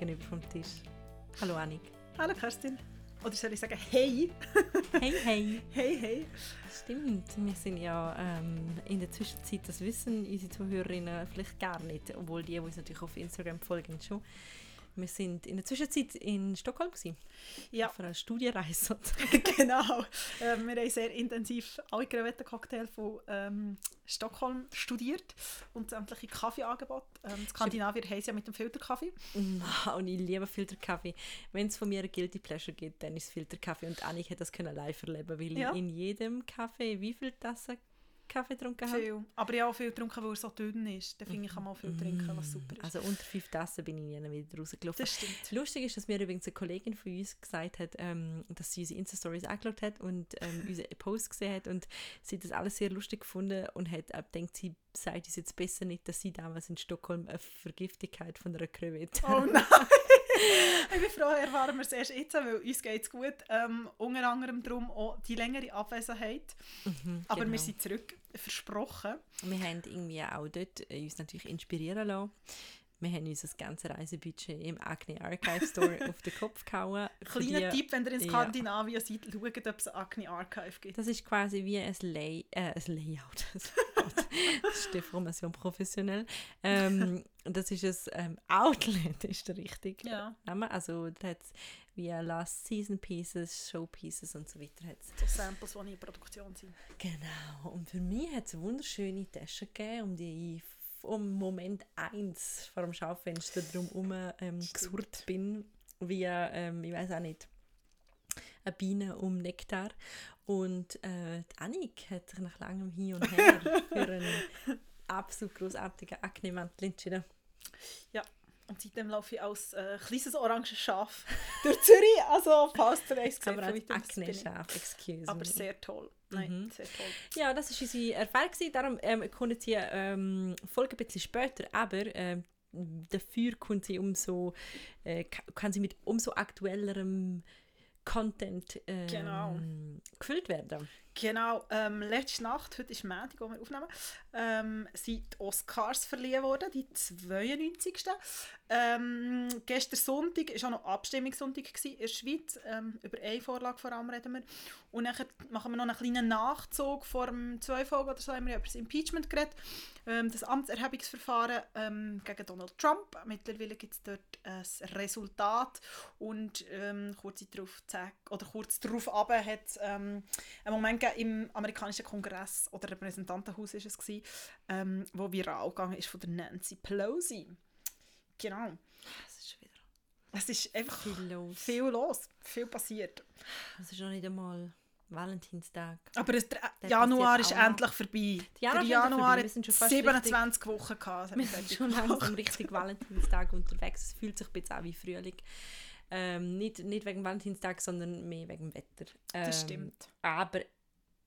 gegenüber vom Tisch. Hallo Annik. Hallo Kerstin. Oder soll ich sagen, hey? Hey, hey. hey, hey. Stimmt, wir sind ja ähm, in der Zwischenzeit, das wissen unsere Zuhörerinnen vielleicht gar nicht, obwohl die, die uns natürlich auf Instagram folgen, schon. Wir sind in der Zwischenzeit in Stockholm gewesen. Ja. Auf einer Studienreise. genau. Ähm, wir haben sehr intensiv alle Crevetten-Cocktail von ähm, Stockholm studiert und sämtliche Kaffeeangebote. Ähm, Skandinavier heißen ja mit dem Filterkaffee. und ich liebe Filterkaffee. Wenn es von mir ein Guilty Pleasure gibt, dann ist Filterkaffee. Und Annik hat das können live erleben, weil Ja. ich in jedem Kaffee wie viel Tassen Kaffee getrunken habe? Viel. Aber ich habe auch viel getrunken, weil er so dünn ist. Dann finde ich, kann man auch viel trinken, was super ist. Also unter fünf Tassen bin ich nie wieder rausgelaufen. das stimmt. Lustig ist, dass mir übrigens eine Kollegin von uns gesagt hat, ähm, dass sie unsere Insta-Stories angeschaut hat und ähm, unsere Post gesehen hat und sie hat das alles sehr lustig gefunden und hat äh, denkt, sie sagt es jetzt besser nicht, dass sie damals in Stockholm eine Vergiftung hat von einer Krevette. Oh nein! ich bin froh, erfahren wir es erst jetzt, weil uns geht es gut. Ähm, unter anderem darum auch die längere Abwesenheit. Aber genau. wir sind zurück, versprochen. Wir haben irgendwie auch dort äh, uns natürlich inspirieren lassen. Wir haben uns das ganze Reisebudget im Acne Archive Store auf den Kopf gehauen. Kleiner die- Tipp, wenn ihr in ja. Skandinavien seid, schaut, ob es Acne Archive gibt. Das ist quasi wie ein, Lay äh, ein Layout. das ist Deformation professionell. Ähm, das ist ein ähm, Outlet, ist der richtige Ja. Name. Also da hat es wie Last Season Pieces, Show Pieces und so weiter. Hat's. So Samples, die in Produktion sind. Genau. Und für mich hat es wunderschöne Tasche gegeben, um die ich um Moment 1 vor dem Schaufenster drum herum ähm, gesurrt bin, wie, ähm, ich weiß auch nicht, Biene um Nektar. Und äh, die Annik hat sich nach langem Hin und Her für einen absolut großartigen Akne-Mantel entschieden. Und seitdem laufe ich als äh, kleines oranges Schaf durch Zürich. Also, falls ihr eins Aber gesehen. Akne-Schaf, excuse Aber me. sehr toll. Nein, Mhm. sehr toll. Ja, das war unsere Erfahrung. Darum ähm, kommt sie ähm, Folge ein bisschen später, aber ähm, dafür kann sie, umso, äh, ka- kann sie mit umso aktuellerem Content ähm, Genau. gefüllt werden. Genau, ähm, letzte Nacht, heute ist Montag, wo wir aufnehmen, ähm, sind die Oscars verliehen worden, die 92. Ähm, gestern Sonntag war auch noch Abstimmungssonntag in der Schweiz. Ähm, über eine Vorlage vor allem reden wir. Und dann machen wir noch einen kleinen Nachzug vor dem Folgen oder so, haben wir über das Impeachment geredet. Ähm, das Amtserhebungsverfahren ähm, gegen Donald Trump. Mittlerweile gibt es dort ein Resultat und ähm, kurz darauf oder kurz darauf hat es ähm, einen Moment gegeben im amerikanischen Kongress oder Repräsentantenhaus ist es gewesen, ähm, wo viral gegangen ist von der Nancy Pelosi. Genau. Es ist wieder Es ist einfach viel los. viel los, viel passiert. Es ist noch nicht einmal Valentinstag. Aber es, Januar ist auch endlich vorbei. Januar Januar vorbei. Wir schon fast 27 Wochen gehabt. Wir sind schon langsam richtig Valentinstag unterwegs. Es fühlt sich bisschen an wie Frühling. Ähm, nicht, nicht wegen Valentinstag, sondern mehr wegen dem Wetter. Ähm, Das stimmt. Aber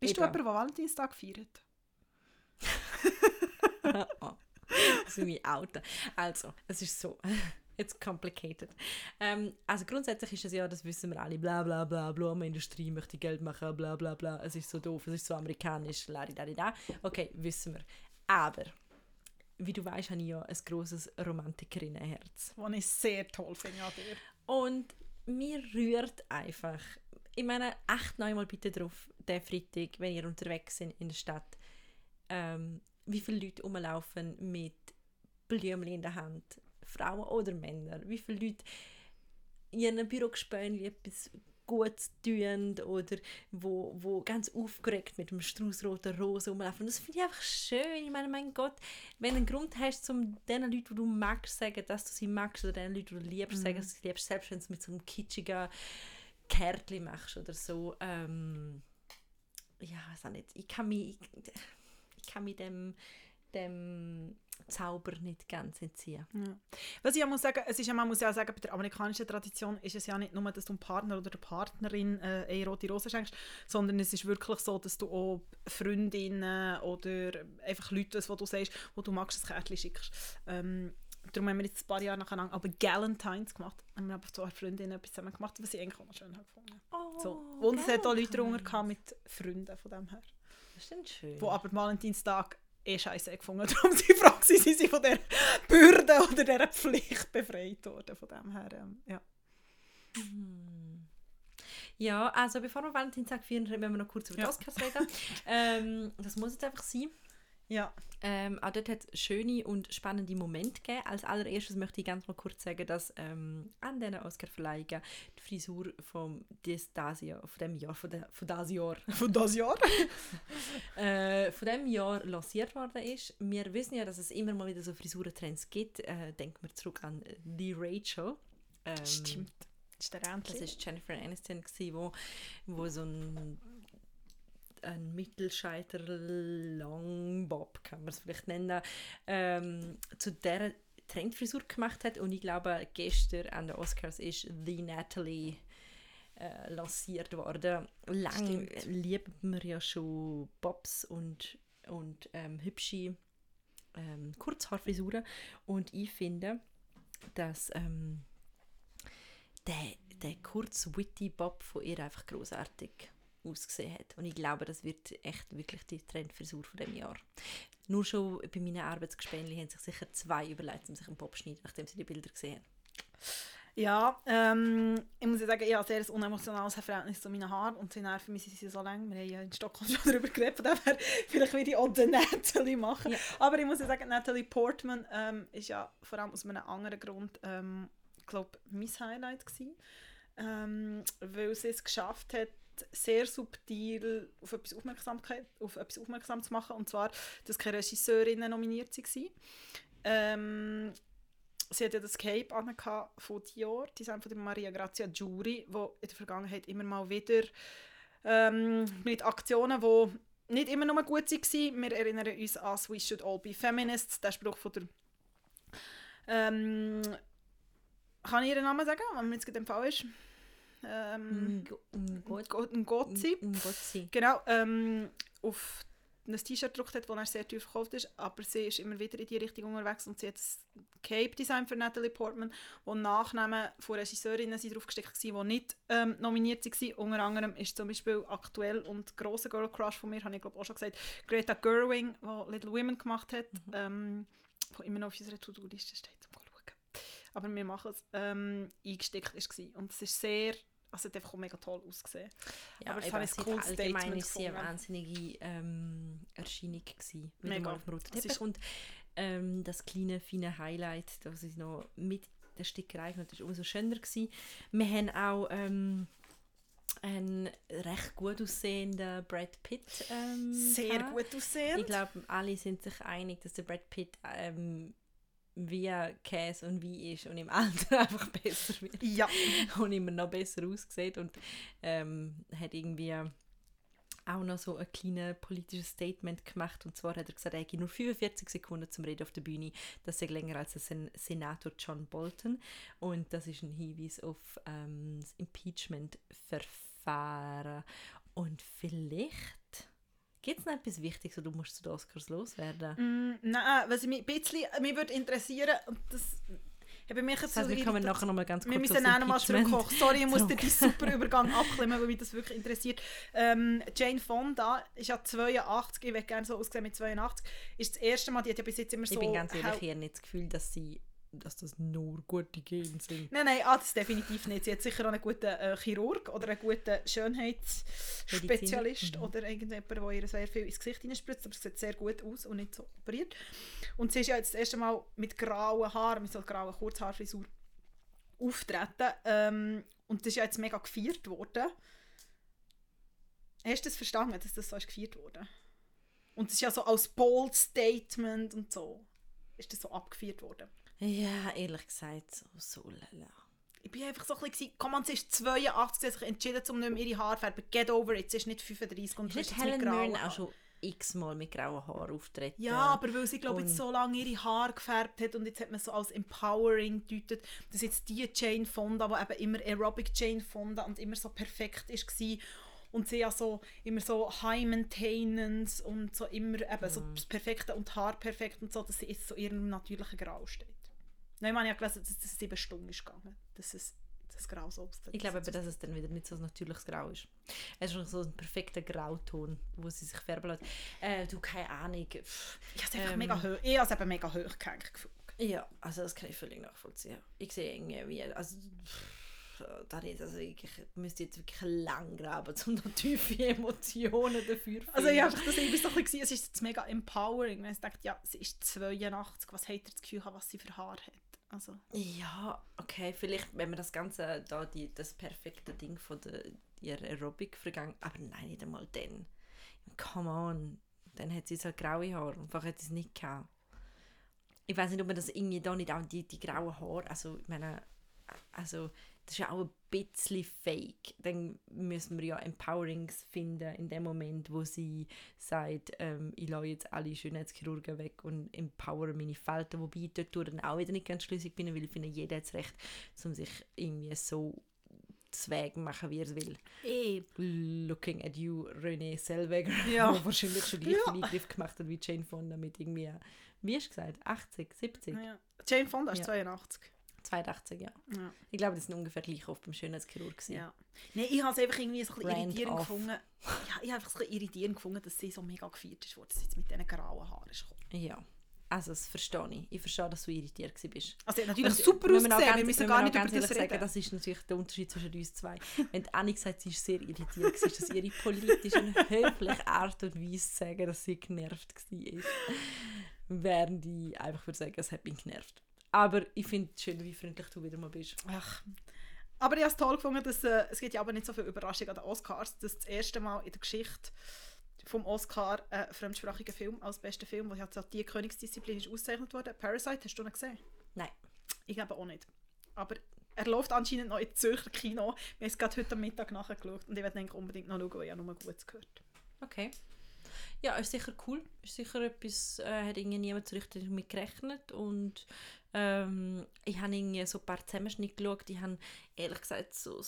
Bist du eben. jemand, der Valentinstag feiert? oh, das ist mein Auto. Also, es ist so. It's complicated. Ähm, also grundsätzlich ist es ja, das wissen wir alle, bla bla bla, Blumenindustrie möchte Geld machen, bla bla bla. Es ist so doof, es ist so amerikanisch, da. Okay, wissen wir. Aber, wie du weißt, habe ich ja ein grosses Romantikerinnenherz. Was ich sehr toll finde an dir. Und mir rührt einfach, ich meine, acht neunmal bitte drauf, der Freitag, wenn ihr unterwegs seid in der Stadt, ähm, wie viele Leute rumlaufen mit Blümchen in der Hand, Frauen oder Männer, wie viele Leute in ihren Bürogespönen etwas Gutes tun oder wo, wo ganz aufgeregt mit einem Strauß roter Rosen rumlaufen. Das finde ich einfach schön. Ich meine, mein Gott, wenn du einen Grund hast, um den Leuten, die du magst, sagen, dass du sie magst, oder den Leuten, die du liebst, sagen, dass du sie liebst, selbst wenn es mit so einem kitschigen Kärtchen machst oder so. Ähm, ja, weiß nicht. Ich kann mich, ich, kann mich dem, dem Zauber nicht ganz entziehen. Ja. Was ich muss sagen, es ist ja, man muss ja auch sagen, bei der amerikanischen Tradition ist es ja nicht nur, dass du dem Partner oder der Partnerin äh, eine rote Rose schenkst, sondern es ist wirklich so, dass du auch Freundinnen oder einfach Leute, die du sagst, wo du magst, ein Kärtchen schickst. Ähm, darum haben wir jetzt ein paar Jahre nacheinander aber Galentines gemacht. Haben wir aber zwei Freundinnen etwas zusammen gemacht, was ich eigentlich auch noch schön habe gefunden. Oh, So. Und es hat auch Leute darunter mit Freunden von dem her. Das ist schön. die aber Valentinstag eh scheiße gefunden Darum sie froh sie sind von der Bürde oder dieser Pflicht befreit worden. Von dem her, ähm, ja. Ja, also bevor wir Valentinstag feiern, müssen wir noch kurz über Ja. Oscars reden. ähm, das muss jetzt einfach sein. Ja, Ähm, auch dort hat es schöne und spannende Momente gegeben. Als allererstes möchte ich ganz mal kurz sagen, dass ähm, an diesen Oscar-Verleihungen die Frisur des, das Jahr, von dem Jahr, von, von das Jahr, von das Jahr. äh, von dem Jahr lanciert worden ist. Wir wissen ja, dass es immer mal wieder so Frisurentrends gibt. Äh, denken wir zurück an die Rachel. Ähm, Stimmt. Das ist der Das war Jennifer Aniston, wo, wo so ein, ein Mittelscheiter Langbob, kann man es vielleicht nennen, ähm, zu dieser Trendfrisur gemacht hat. Und ich glaube, gestern an den Oscars ist The Natalie äh, lanciert worden. Lang Stimmt. liebt man ja schon Bobs und, und ähm, hübsche ähm, Kurzhaarfrisuren. Und ich finde, dass ähm, der, der kurz witty Bob von ihr einfach großartig ausgesehen hat. Und ich glaube, das wird echt wirklich die Trendfrisur von dem Jahr. Nur schon bei meinen Arbeitsgespänli haben sich sicher zwei überlegt, um sich einen Bob zu schneiden, nachdem sie die Bilder gesehen haben. Ja, ähm, ich muss ja sagen, ich habe sehr ein unemotionales Verhältnis zu meinen Haaren und sie nerven mich sind sie so lange. Wir haben ja in Stockholm schon darüber geredet, von dem her vielleicht würde ich auch den Natalie machen. Ja. Aber ich muss ja sagen, Natalie Portman ähm, ist ja vor allem aus einem anderen Grund, ähm, ich glaube, mein Highlight gewesen. Ähm, weil sie es geschafft hat, sehr subtil auf etwas, Aufmerksamkeit, auf etwas aufmerksam zu machen. Und zwar, dass keine Regisseurinnen nominiert waren. Ähm, sie hat ja das Cape angehabt von Dior, Design von der Maria Grazia Giuri, wo in der Vergangenheit immer mal wieder ähm, mit Aktionen, die nicht immer nur gut waren. Wir erinnern uns an «We should all be feminists», der Spruch von der ähm, kann ich ihren Namen sagen, wenn mir jetzt gerade im Fall ist? Ähm, Gotzi. Gotzi. Genau, ähm, auf ein T-Shirt gedruckt hat, das er sehr teuer verkauft ist, aber sie ist immer wieder in die Richtung unterwegs und sie hat das Cape-Design für Natalie Portman, wo Nachnamen von Regisseurinnen sind draufgesteckt waren, die nicht ähm, nominiert waren. Unter anderem ist zum Beispiel aktuell und grosser Girl Crush von mir, habe ich glaube auch schon gesagt, Greta Gerwig, die Little Women gemacht hat, ähm, wo immer noch auf unserer To-Do-Liste steht, zum schauen. Aber wir machen es, ähm, eingesteckt ist gewesen. und es ist sehr, also hat einfach auch mega toll ausgesehen. Ja, Aber eben, habe ich ein cooles allgemein Statement ist sie eine wahnsinnige ähm, Erscheinung gewesen. Mega. Teppich. ist- Und ähm, das kleine, feine Highlight, das ist noch mit der Stickerei, das war umso schöner gewesen. Wir haben auch ähm, einen recht gut aussehenden Brad Pitt ähm, Sehr gehabt. gut aussehend. Ich glaube, alle sind sich einig, dass der Brad Pitt ähm, wie Käse und wie ist und im Alter einfach besser wird. Ja, und immer noch besser aussieht und ähm, hat irgendwie auch noch so ein kleines politisches Statement gemacht. Und zwar hat er gesagt, er hätte nur 45 Sekunden zum Reden auf der Bühne, das sei länger als der Sen Senator John Bolton. Und das ist ein Hinweis auf ähm, das Impeachment-Verfahren. Und vielleicht gibt es noch etwas Wichtiges, was du musst zu den Oscars loswerden mm, nein, was mich ein bisschen mich würde interessieren, und das habe mich jetzt Das heißt, so wir kommen nachher noch mal ganz kurz wir müssen auch noch mal Impeachment zurückkommen. Sorry, ich muss dir zurück. die super Übergang abklemmen, weil mich das wirklich interessiert. Ähm, Jane Fonda ist ja 82, ich will gerne so aussehen mit 82. Ist das erste Mal, die hat ja bis jetzt immer so... Ich bin ganz ehrlich, ich habe nicht das Gefühl, dass, sie, dass das nur gute Gene sind. Nein, nein, ah, das definitiv nicht. Sie hat sicher auch einen guten äh, Chirurg oder einen guten Schönheitsspezialist Mhm. oder irgendjemand, der ihr sehr viel ins Gesicht hineinspritzt, aber es sieht sehr gut aus und nicht so operiert. Und sie ist ja jetzt das erste Mal mit grauen Haaren, mit so einer grauen Kurzhaarfrisur auftreten ähm, und das ist ja jetzt mega gefeiert worden. Hast du das verstanden, dass das so ist gefeiert wurde? Und das ist ja so als bold Statement und so ist das so abgefeiert worden. Ja, ehrlich gesagt, so, so lala. Ich bin einfach so ein bisschen, komm man, sie ist 82, sie hat sich entschieden, um nicht mehr ihre Haare zu färben. Get over it, sie ist nicht 35 und Ist sie nicht Helen Mirren auch schon x-mal mit grauen Haaren auftreten? Ja, aber weil sie, glaube ich, so lange ihre Haare gefärbt hat und jetzt hat man so als empowering gedeutet, dass jetzt die Jane Fonda, die eben immer Aerobic Jane Fonda und immer so perfekt ist, war, und sie ja so immer so High Maintenance und so immer eben so Mhm. das Perfekte und Haar perfekt und so, dass sie jetzt so ihrem natürlichen Grau steht. Nein, ich habe gelesen, dass es sieben Stunden ist gegangen, dass es das Grau so aussieht. Ich glaube aber, dass es dann wieder nicht so ein natürliches Grau ist. Es ist noch so ein perfekter Grauton, wo sie sich färben lässt. Äh, du, keine Ahnung. Pff, Ich habe es einfach Ähm, mega hoch, ich habe es eben mega hoch gehängt gefunden. Ja, also das kann ich völlig nachvollziehen. Ich sehe irgendwie, wie, also, da nicht, also ich, ich müsste jetzt wirklich lang graben, um da tiefe Emotionen dafür zu Also ich finden. habe das so ein bisschen, es ist jetzt mega empowering, wenn ich denke, ja, sie ist 82, was hat er das Gefühl, was sie für Haar hat? Also, Ja, okay, vielleicht, wenn man das Ganze, da die, das perfekte Ding von der, ihrer Aerobic vergangen, aber nein, nicht einmal dann. Come on, dann hat sie so graue Haare und vorher hat sie es nicht gehabt. Ich weiß nicht, ob man das irgendwie da nicht auch die, die grauen Haare, also ich meine, also das ist ja auch ein bisschen fake. Dann müssen wir ja Empowerings finden in dem Moment, wo sie sagt, ähm, ich lasse jetzt alle Schönheitschirurgen weg und empowere meine Falten, wobei ich dort dann auch wieder nicht ganz schlüssig bin, weil ich finde, jeder hat das Recht, um sich irgendwie so zu Weg machen, wie er es will. eh. Looking at you, René Selweger, Ja. der wahrscheinlich schon gleich Ja. viel Eingriff gemacht hat wie Jane Fonda mit irgendwie, wie hast du gesagt, 80, 70, Ja. Jane Fonda ist Ja. 82. 82, ja. Ja. Ich glaube, das sind ungefähr gleich oft beim Schönheitschirurg gewesen. Ja. Nein, ich habe es einfach irgendwie so ein bisschen irritierend off. gefunden. Ja, ich habe einfach so ein bisschen irritierend gefunden, dass sie so mega gefeiert ist, dass sie jetzt mit diesen grauen Haaren ist gekommen. Ja. Also, das verstehe ich. Ich verstehe, dass du irritiert warst. Also hat natürlich Und super wir ausgesehen, ganz- wir müssen gar nicht über das reden. sagen, das ist natürlich der Unterschied zwischen uns zwei. Wenn die Anni sagt, sie ist sehr irritiert, war, ist das ihre politische und höfliche Art und Weise zu sagen, dass sie genervt war. Während ich einfach würde sagen, es hat mich genervt. Aber ich finde es schön, wie freundlich du wieder mal bist. Ach. Aber ich habe es toll gefunden, dass äh, es gibt ja aber nicht so viel Überraschung an den Oscars, dass das erste Mal in der Geschichte vom Oscar ein fremdsprachiger Film als bester Film, jetzt auch die Königsdisziplin ist ausgezeichnet wurde. Parasite, hast du ihn gesehen? Nein. Ich glaube auch nicht. Aber er läuft anscheinend noch in Zürcher Kino. Wir haben es gerade heute am Mittag nachgeschaut und ich werde unbedingt noch schauen, weil ich habe nur Gutes gehört. Okay. Ja, ist sicher cool. Ist sicher etwas, äh, hat irgendwie niemand so richtig damit gerechnet. Und ähm, ich habe irgendwie so ein paar Zusammenschnitte geschaut. Ich habe ehrlich gesagt so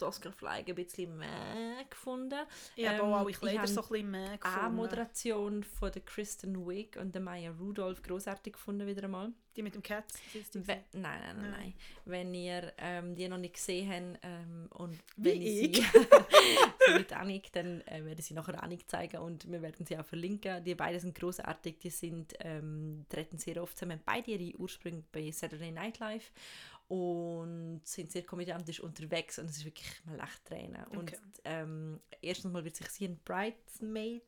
die Oscar-Fliege ein bisschen mehr gefunden. Ich habe Ähm, auch alle ich Kleider habe so ein bisschen mehr gefunden. Moderation von der Kristen Wiig und der Maya Rudolph großartig gefunden wieder einmal. Die mit dem Cat. sie ist die We gesehen. nein, nein, nein, Nein. nein. Wenn ihr ähm, die noch nicht gesehen habt ähm, und Wie wenn ich, ich. sie so mit Annik, dann äh, werde ich sie nachher Annik zeigen und wir werden sie auch verlinken. Die beiden sind großartig, die sind ähm, treten sehr oft zusammen, beide ihre Ursprünge bei Saturday Night Live und sind sehr komödiantisch unterwegs und es ist wirklich man lacht Tränen. Und Okay. ähm, erstens mal wird sich sie ein Bridesmaid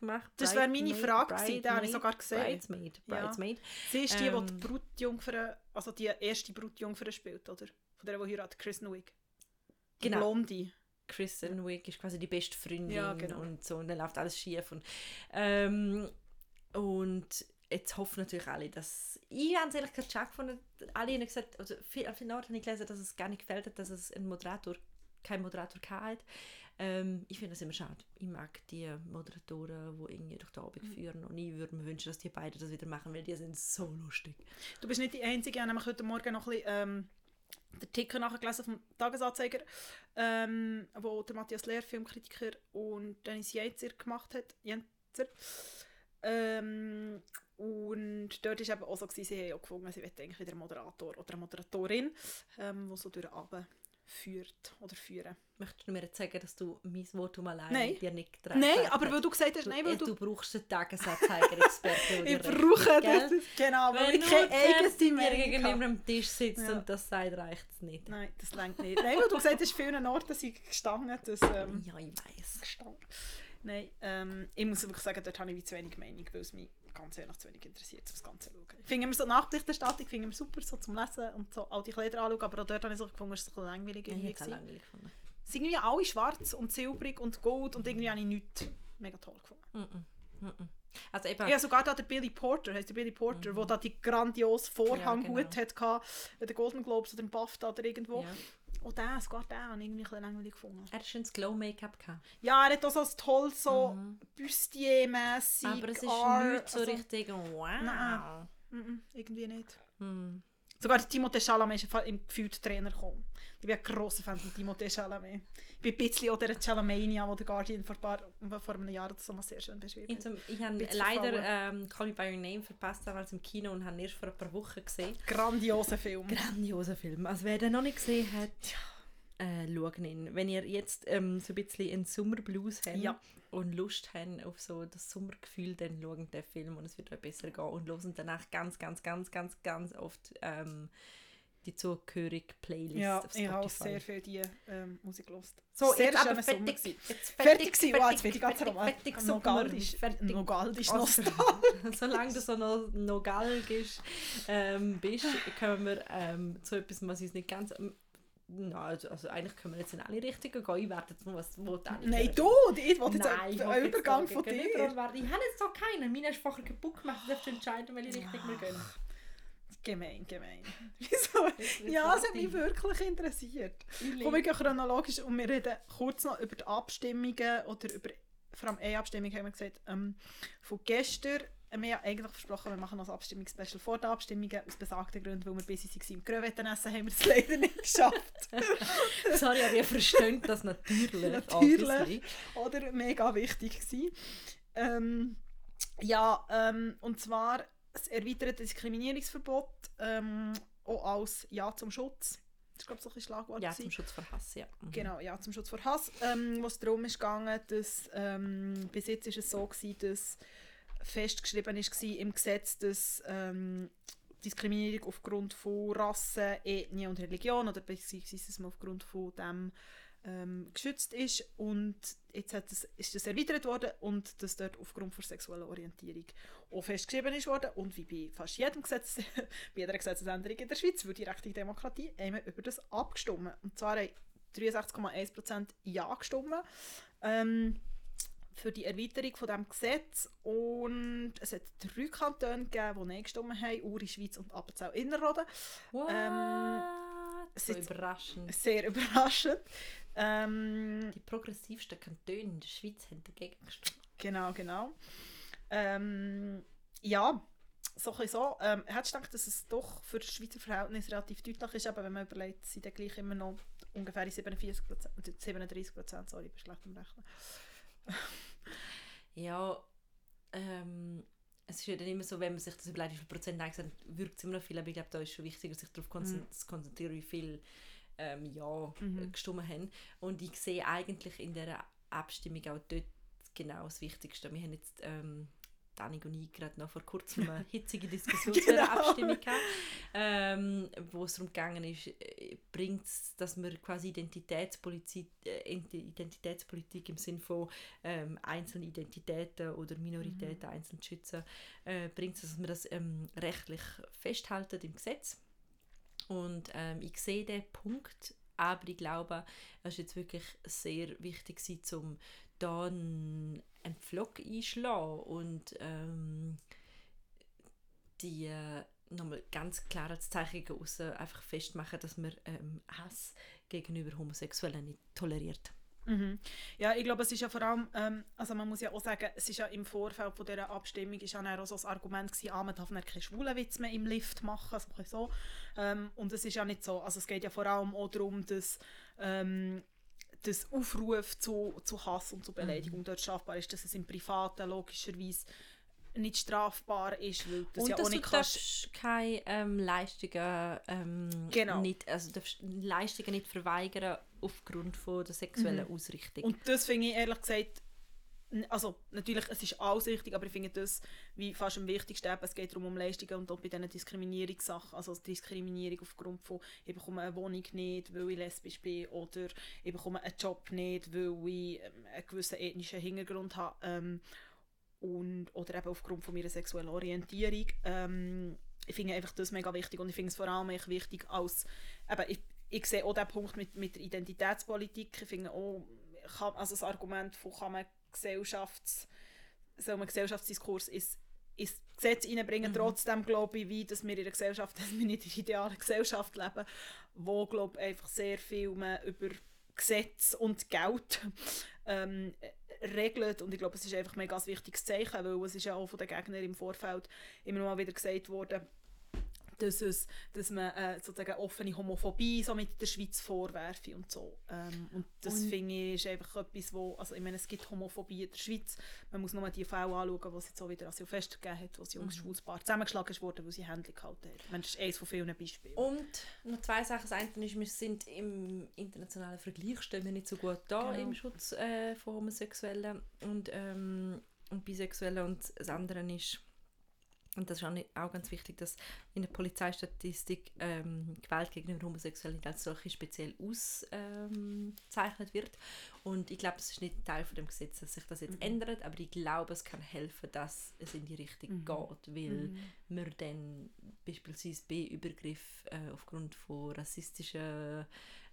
gemacht. Das wäre meine Frage gewesen, den habe ich sogar gesehen. Bridesmaid, Ja. Bridesmaid. Sie ist die, die die Ähm, Brutjungfer, also die erste Brutjungfer spielt, oder? Von der, die heiratet, Kristen Wiig. Die Genau. Blondie. Kristen Wiig ist quasi die beste Freundin Ja, genau. und so und dann läuft alles schief und ähm, und jetzt hoffen natürlich alle, dass ich habe es ehrlich gesagt schade gefunden, alle haben gesagt, also viel, den Ort habe ich gelesen, dass es gar nicht gefällt hat, dass es einen Moderator, kein Moderator hat. Ähm, ich finde das immer schade. Ich mag die Moderatoren, die irgendwie durch den Abend Mhm. führen und ich würde mir wünschen, dass die beiden das wieder machen, weil die sind so lustig. Du bist nicht die Einzige, ich habe nämlich heute Morgen noch ein bisschen ähm, den Ticker nachgelesen vom Tagesanzeiger, ähm, wo der Matthias Lehr, Filmkritiker, und Dennis Jenzer gemacht hat. Jenzer. Ähm, und dort war eben auch so, gewesen, sie haben auch gefunden, sie wollen eigentlich wieder einen Moderator oder eine Moderatorin, ähm, die so durch den Abend führt oder führen. Möchtest du mir jetzt sagen, dass du mein Votum allein Nein. dir nicht getragen Nein, hast? aber weil du gesagt hast, nein, weil du, du... du brauchst einen Tagesanzeiger-Experten. der Ich brauche das, genau, weil ich nur keine eigene dir Meinung gegenüber am Tisch sitzt Ja. und das sagt, reicht es nicht. Nein, das längt nicht. Nein, weil du gesagt hast, vielen Orten sind gestanden, dass... Ähm, Ja, ich weiß. gestanden. Nein, ähm, ich muss wirklich sagen, dort habe ich wie zu wenig Meinung, weil es mich ganz ehrlich zu wenig interessiert, um das Ganze zu schauen. Ich finde immer so Nachberichterstattung finde ich super, so zum Lesen und so all die Kleider anschauen, aber auch dort habe ich so gefunden, es ist ein langweilig irgendwie. gewesen. langweilig gefunden. Es sind irgendwie alle schwarz und silbrig und gold und irgendwie habe ich nichts mega toll gefunden. Mm -mm. Mm also eben, habe sogar da der Billy Porter, heißt der Billy Porter, wo da die grandiose Vorhanghut Ja, genau. hatte, den Golden Globes oder im BAFTA oder irgendwo. ja. Und der, sogar den habe ich irgendwie ein bisschen langweilig gefunden. er hat schon das Glow-Make-up gehabt. Ja, er hat auch so ein toll so Mhm. Bustier-mässig. Aber es ist R, nicht so also- richtig wow. Nein. Mhm, irgendwie nicht. Hm. Sogar Timothée Chalamet ist im gefühlt Trainer gekommen. Ich bin ein grosser Fan von Timothée Chalamet. Ich bin ein bisschen auch der Chalamania, die der Guardian vor, paar, vor einem Jahr oder mal sehr schön beschrieben Ich, hat. ich habe leider ähm, Call Me By Your Name verpasst, damals im Kino und habe ihn erst vor ein paar Wochen gesehen. Grandioser Film. Grandioser Film. Also wer den noch nicht gesehen hat, äh, schauen ihn. Wenn ihr jetzt ähm, so ein bisschen einen Sommerblues habt Ja. und Lust habt auf so das Sommergefühl, dann schauen den Film und es wird euch besser gehen und hören danach ganz, ganz, ganz, ganz, ganz oft ähm, die zugehörige Playlist Ja, auf ich habe auch sehr viel die ähm, Musik gehört. So, sehr jetzt aber fertig, jetzt Fertig gewesen, oh, jetzt bin ich ganz fertig, rom- fertig, Nogaldisch. fertig. Nogaldisch nostalgisch. Solange du so noch nostalgisch ähm, bist, können wir ähm, zu etwas, was uns nicht ganz... Nein, also, also eigentlich können wir jetzt in alle Richtungen gehen. Ich werde jetzt mal was... Wo Nein, du! Ich wollte jetzt Nein, einen Übergang von dir. Ich habe jetzt doch keinen. Meine ist vorher gebucht gemacht. Du darfst entscheiden, welche Richtung wir gehen. Gemein, gemein. Wieso? Ja, es hat mich wirklich interessiert. Komm, wir gehen chronologisch und wir reden kurz noch über die Abstimmungen oder über, vor allem eine Abstimmung haben wir gesagt, ähm, von gestern. Ähm, Wir haben eigentlich versprochen, wir machen noch ein Abstimmungsspecial vor der Abstimmung. Aus besagten Gründen, weil wir busy waren im Gröwetten essen, haben wir es leider nicht geschafft. Sorry, aber ihr versteht das natürlich. Natürlich. Oder mega wichtig gewesen. Ähm, ja, ähm, und zwar das erweiterte Diskriminierungsverbot ähm, auch als Ja zum Schutz. Das ist, glaube ich, so ein Schlagwort. Ja, zum Schutz vor Hass, ja. Mhm. Genau, ja, zum Schutz vor Hass. Ähm, wo es darum ist gegangen, dass ähm, bis jetzt ist es so gewesen, dass festgeschrieben ist im Gesetz, dass ähm, Diskriminierung aufgrund von Rasse, Ethnie und Religion oder beziehungsweise aufgrund von dem ähm, geschützt ist. Und jetzt hat es, ist das erweitert worden und dass dort aufgrund von sexueller Orientierung auch festgeschrieben ist worden. Und wie bei fast jedem Gesetz, bei jeder Gesetzesänderung in der Schweiz, wird die rechte Demokratie einmal über das abgestimmt. Und zwar haben 63,1% Ja gestimmt. Ähm, für die Erweiterung von dem Gesetz und es hat drei Kantone gegeben, die Nein haben, Uri, Schweiz und Appenzell Innerrhoden. What? Ähm, so überraschend. Sehr überraschend. Ähm, Die progressivsten Kantone in der Schweiz haben dagegen gestimmt. Genau, genau. Ähm, ja, so ein so. Ähm, hättest du gedacht, dass es doch für das Schweizer Verhältnis relativ deutlich ist, aber wenn man überlegt, sind dann gleich immer noch ungefähr die 47 Prozent, 37 Prozent, sorry, ich bin schlecht im Rechnen. Ja, ähm, es ist ja dann immer so, wenn man sich das überlegt, wie viel Prozent Nein gesagt wirkt es immer noch viel, aber ich glaube, da ist schon wichtiger, sich darauf konzen zu konzentrieren, wie viel ähm, Ja Mhm. gestimmt haben. Und ich sehe eigentlich in der Abstimmung auch dort genau das Wichtigste. Wir haben jetzt ähm, Danik und ich gerade noch vor kurzem eine hitzige Diskussion zu der Genau. Abstimmung gehabt, ähm, wo es darum gegangen ist, äh, bringt es, dass wir quasi Identitätspolitik, äh, Identitätspolitik im Sinn von ähm, einzelne Identitäten oder Minoritäten einzeln zu schützen, äh, bringt es, dass wir das ähm, rechtlich festhalten im Gesetz. Und ähm, ich sehe den Punkt, aber ich glaube, es ist jetzt wirklich sehr wichtig, um da einen, Pflock einschlagen und ähm, die äh, nochmal ganz klar als Zeichen raus einfach festmachen, dass man ähm, Hass gegenüber Homosexuellen nicht toleriert. Mhm. Ja, ich glaube, es ist ja vor allem, ähm, also man muss ja auch sagen, es ist ja im Vorfeld von dieser Abstimmung ist ja dann auch so das Argument gewesen, ah, man darf dann keinen Schwulenwitz mehr im Lift machen, so. ein bisschen so. Ähm, und es ist ja nicht so, also es geht ja vor allem auch darum, dass ähm, das Aufruf zu, zu Hass und zu Beleidigung dort strafbar ist, dass es im Privaten logischerweise nicht strafbar ist, weil das und ja dass auch du nicht kannst... darfst keine ähm, Leistungen, ähm, Genau. nicht, also du darfst Leistungen nicht verweigern aufgrund von der sexuellen Ausrichtung. Und das finde ich ehrlich gesagt, also natürlich, es ist alles richtig, aber ich finde das wie fast am wichtigsten, es geht darum um Leistungen und auch bei diesen Diskriminierungssachen, also Diskriminierung aufgrund von, ich bekomme eine Wohnung nicht, weil ich lesbisch bin oder ich bekomme einen Job nicht, weil ich ähm, einen gewissen ethnischen Hintergrund habe ähm, und, oder eben aufgrund von meiner sexuellen Orientierung. Ähm, ich finde einfach das mega wichtig und ich finde es vor allem echt wichtig als, eben, ich, ich sehe auch den Punkt mit, mit der Identitätspolitik, ich finde auch, kann, also das Argument von kann man Gesellschafts, soll man Gesellschaftsdiskurs ins, ins Gesetz reinbringen, trotzdem glaube ich, wie, dass wir in einer Gesellschaft, dass wir nicht in einer idealen Gesellschaft leben, wo glaube ich, einfach sehr viel mehr über Gesetz und Geld ähm, regelt. Und ich glaube, es ist einfach ein mega wichtiges Zeichen, weil es ist ja auch von den Gegnern im Vorfeld immer mal wieder gesagt worden, dass, es, dass man äh, sozusagen offene Homophobie so mit der Schweiz vorwerfe und so. Ähm, und das Und- finde ich ist einfach etwas, wo, also ich meine, es gibt Homophobie in der Schweiz, man muss nur die Fälle anschauen, die es jetzt auch wieder an Silvester gegeben hat, wo ein junges schwules Paar zusammengeschlagen wurde, weil sie Händchen gehalten hat. Ich meine, das ist eines von vielen Beispielen. Und noch zwei Sachen. Das eine ist, wir sind im internationalen Vergleich stehen wir nicht so gut da Genau. im Schutz äh, von Homosexuellen und, ähm, und Bisexuellen. Und das andere ist, und das ist auch, ganz wichtig, dass in der Polizeistatistik ähm, Gewalt gegenüber Homosexuellen als solche speziell ausgezeichnet wird. Und ich glaube, das ist nicht Teil von dem Gesetz, dass sich das jetzt ändert, aber ich glaube, es kann helfen, dass es in die Richtung geht, weil wir dann beispielsweise bei Übergriff äh, aufgrund von rassistischen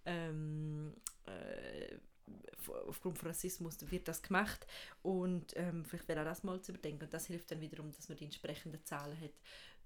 ähm, äh, f- aufgrund von Rassismus wird das gemacht. Und ähm, vielleicht wäre auch das mal zu überdenken. Und das hilft dann wiederum, dass man die entsprechenden Zahlen hat,